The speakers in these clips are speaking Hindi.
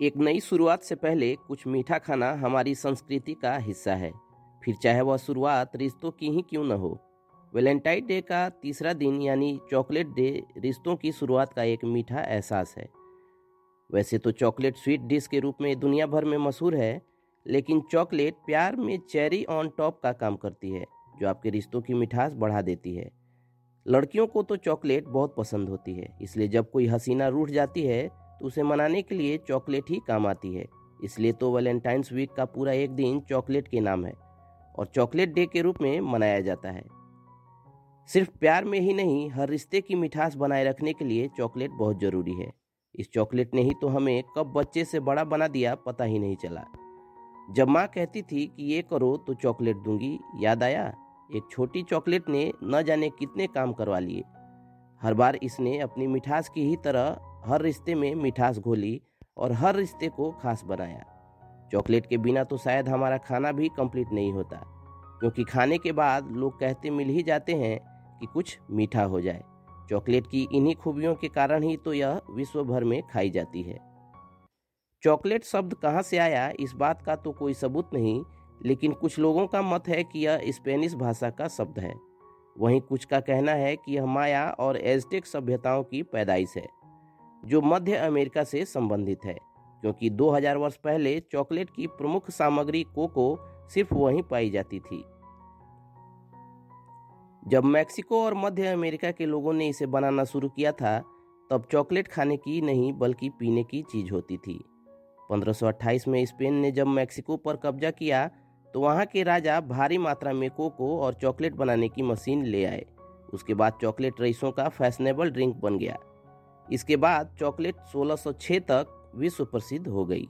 एक नई शुरुआत से पहले कुछ मीठा खाना हमारी संस्कृति का हिस्सा है। फिर चाहे वह शुरुआत रिश्तों की ही क्यों न हो। वैलेंटाइन डे का तीसरा दिन यानी चॉकलेट डे रिश्तों की शुरुआत का एक मीठा एहसास है। वैसे तो चॉकलेट स्वीट डिश के रूप में दुनिया भर में मशहूर है, लेकिन चॉकलेट प्यार में चेरी ऑन टॉप का काम करती है, जो आपके रिश्तों की मिठास बढ़ा देती है। लड़कियों को तो चॉकलेट बहुत पसंद होती है, इसलिए जब कोई हसीना रूठ जाती है उसे मनाने के लिए चॉकलेट ही काम आती है। इसलिए तो वैलेंटाइंस वीक का पूरा एक दिन चॉकलेट के नाम है और चॉकलेट डे के रूप में मनाया जाता है। सिर्फ़ प्यार में ही नहीं, हर रिश्ते की मिठास बनाए रखने के लिए चॉकलेट बहुत ज़रूरी है। इस चॉकलेट ने ही तो हमें कब बच्चे से बड़ा बना दिया पता ही नहीं चला। जब माँ कहती थी कि ये करो तो चॉकलेट दूँगी, याद आया? एक छोटी चॉकलेट ने न जाने कितने काम करवा लिए। हर बार इसने अपनी मिठास की ही तरह हर रिश्ते में मिठास घोली और हर रिश्ते को खास बनाया। चॉकलेट के बिना तो शायद हमारा खाना भी कंप्लीट नहीं होता, क्योंकि खाने के बाद लोग कहते मिल ही जाते हैं कि कुछ मीठा हो जाए। चॉकलेट की इन्हीं खूबियों के कारण ही तो यह विश्व भर में खाई जाती है। चॉकलेट शब्द कहाँ से आया? इस बात का तो कोई सबूत नहीं, लेकिन कुछ लोगों का मत है कि यह स्पेनिश भाषा का शब्द है। वहीं कुछ का कहना है कि यह माया और एजटेक सभ्यताओं की पैदाइश है। जो मध्य अमेरिका से संबंधित है, क्योंकि 2000 वर्ष पहले चॉकलेट की प्रमुख सामग्री कोको सिर्फ़ वहीं पाई जाती थी। जब मैक्सिको और मध्य अमेरिका के लोगों ने इसे बनाना शुरू किया था, तब चॉकलेट खाने की नहीं, बल्कि पीने की चीज़ होती थी। 1528 में स्पेन ने जब मैक्सिको पर कब्जा किया तो वहाँ के राजा भारी मात्रा में कोको और चॉकलेट बनाने की मशीन ले आए। उसके बाद चॉकलेट रईसों का फैशनेबल ड्रिंक बन गया। इसके बाद चॉकलेट 1606 तक विश्व प्रसिद्ध हो गई।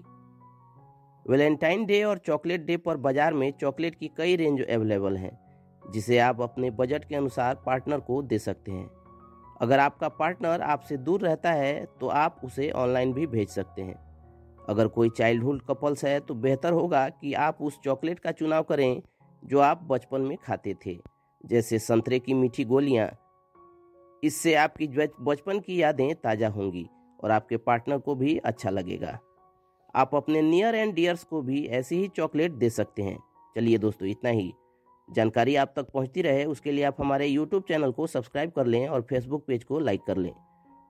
वैलेंटाइन डे और चॉकलेट डे पर बाज़ार में चॉकलेट की कई रेंज अवेलेबल हैं, जिसे आप अपने बजट के अनुसार पार्टनर को दे सकते हैं। अगर आपका पार्टनर आपसे दूर रहता है तो आप उसे ऑनलाइन भी भेज सकते हैं। अगर कोई चाइल्डहुड कपल्स है तो बेहतर होगा कि आप उस चॉकलेट का चुनाव करें, जो आप बचपन में खाते थे, जैसे संतरे की मीठी गोलियाँ इससे आपकी बचपन की यादें ताज़ा होंगी और आपके पार्टनर को भी अच्छा लगेगा। आप अपने नियर एंड डियर्स को भी ऐसी ही चॉकलेट दे सकते हैं। चलिए दोस्तों, इतना ही। जानकारी आप तक पहुँचती रहे, उसके लिए आप हमारे यूट्यूब चैनल को सब्सक्राइब कर लें और फेसबुक पेज को लाइक कर लें।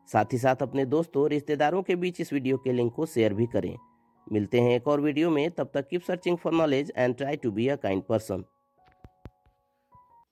साथ ही साथ अपने दोस्तों, रिश्तेदारों के बीच इस वीडियो के लिंक को शेयर भी करें। मिलते हैं एक और वीडियो में, तब तक keep searching for knowledge and try to be a kind person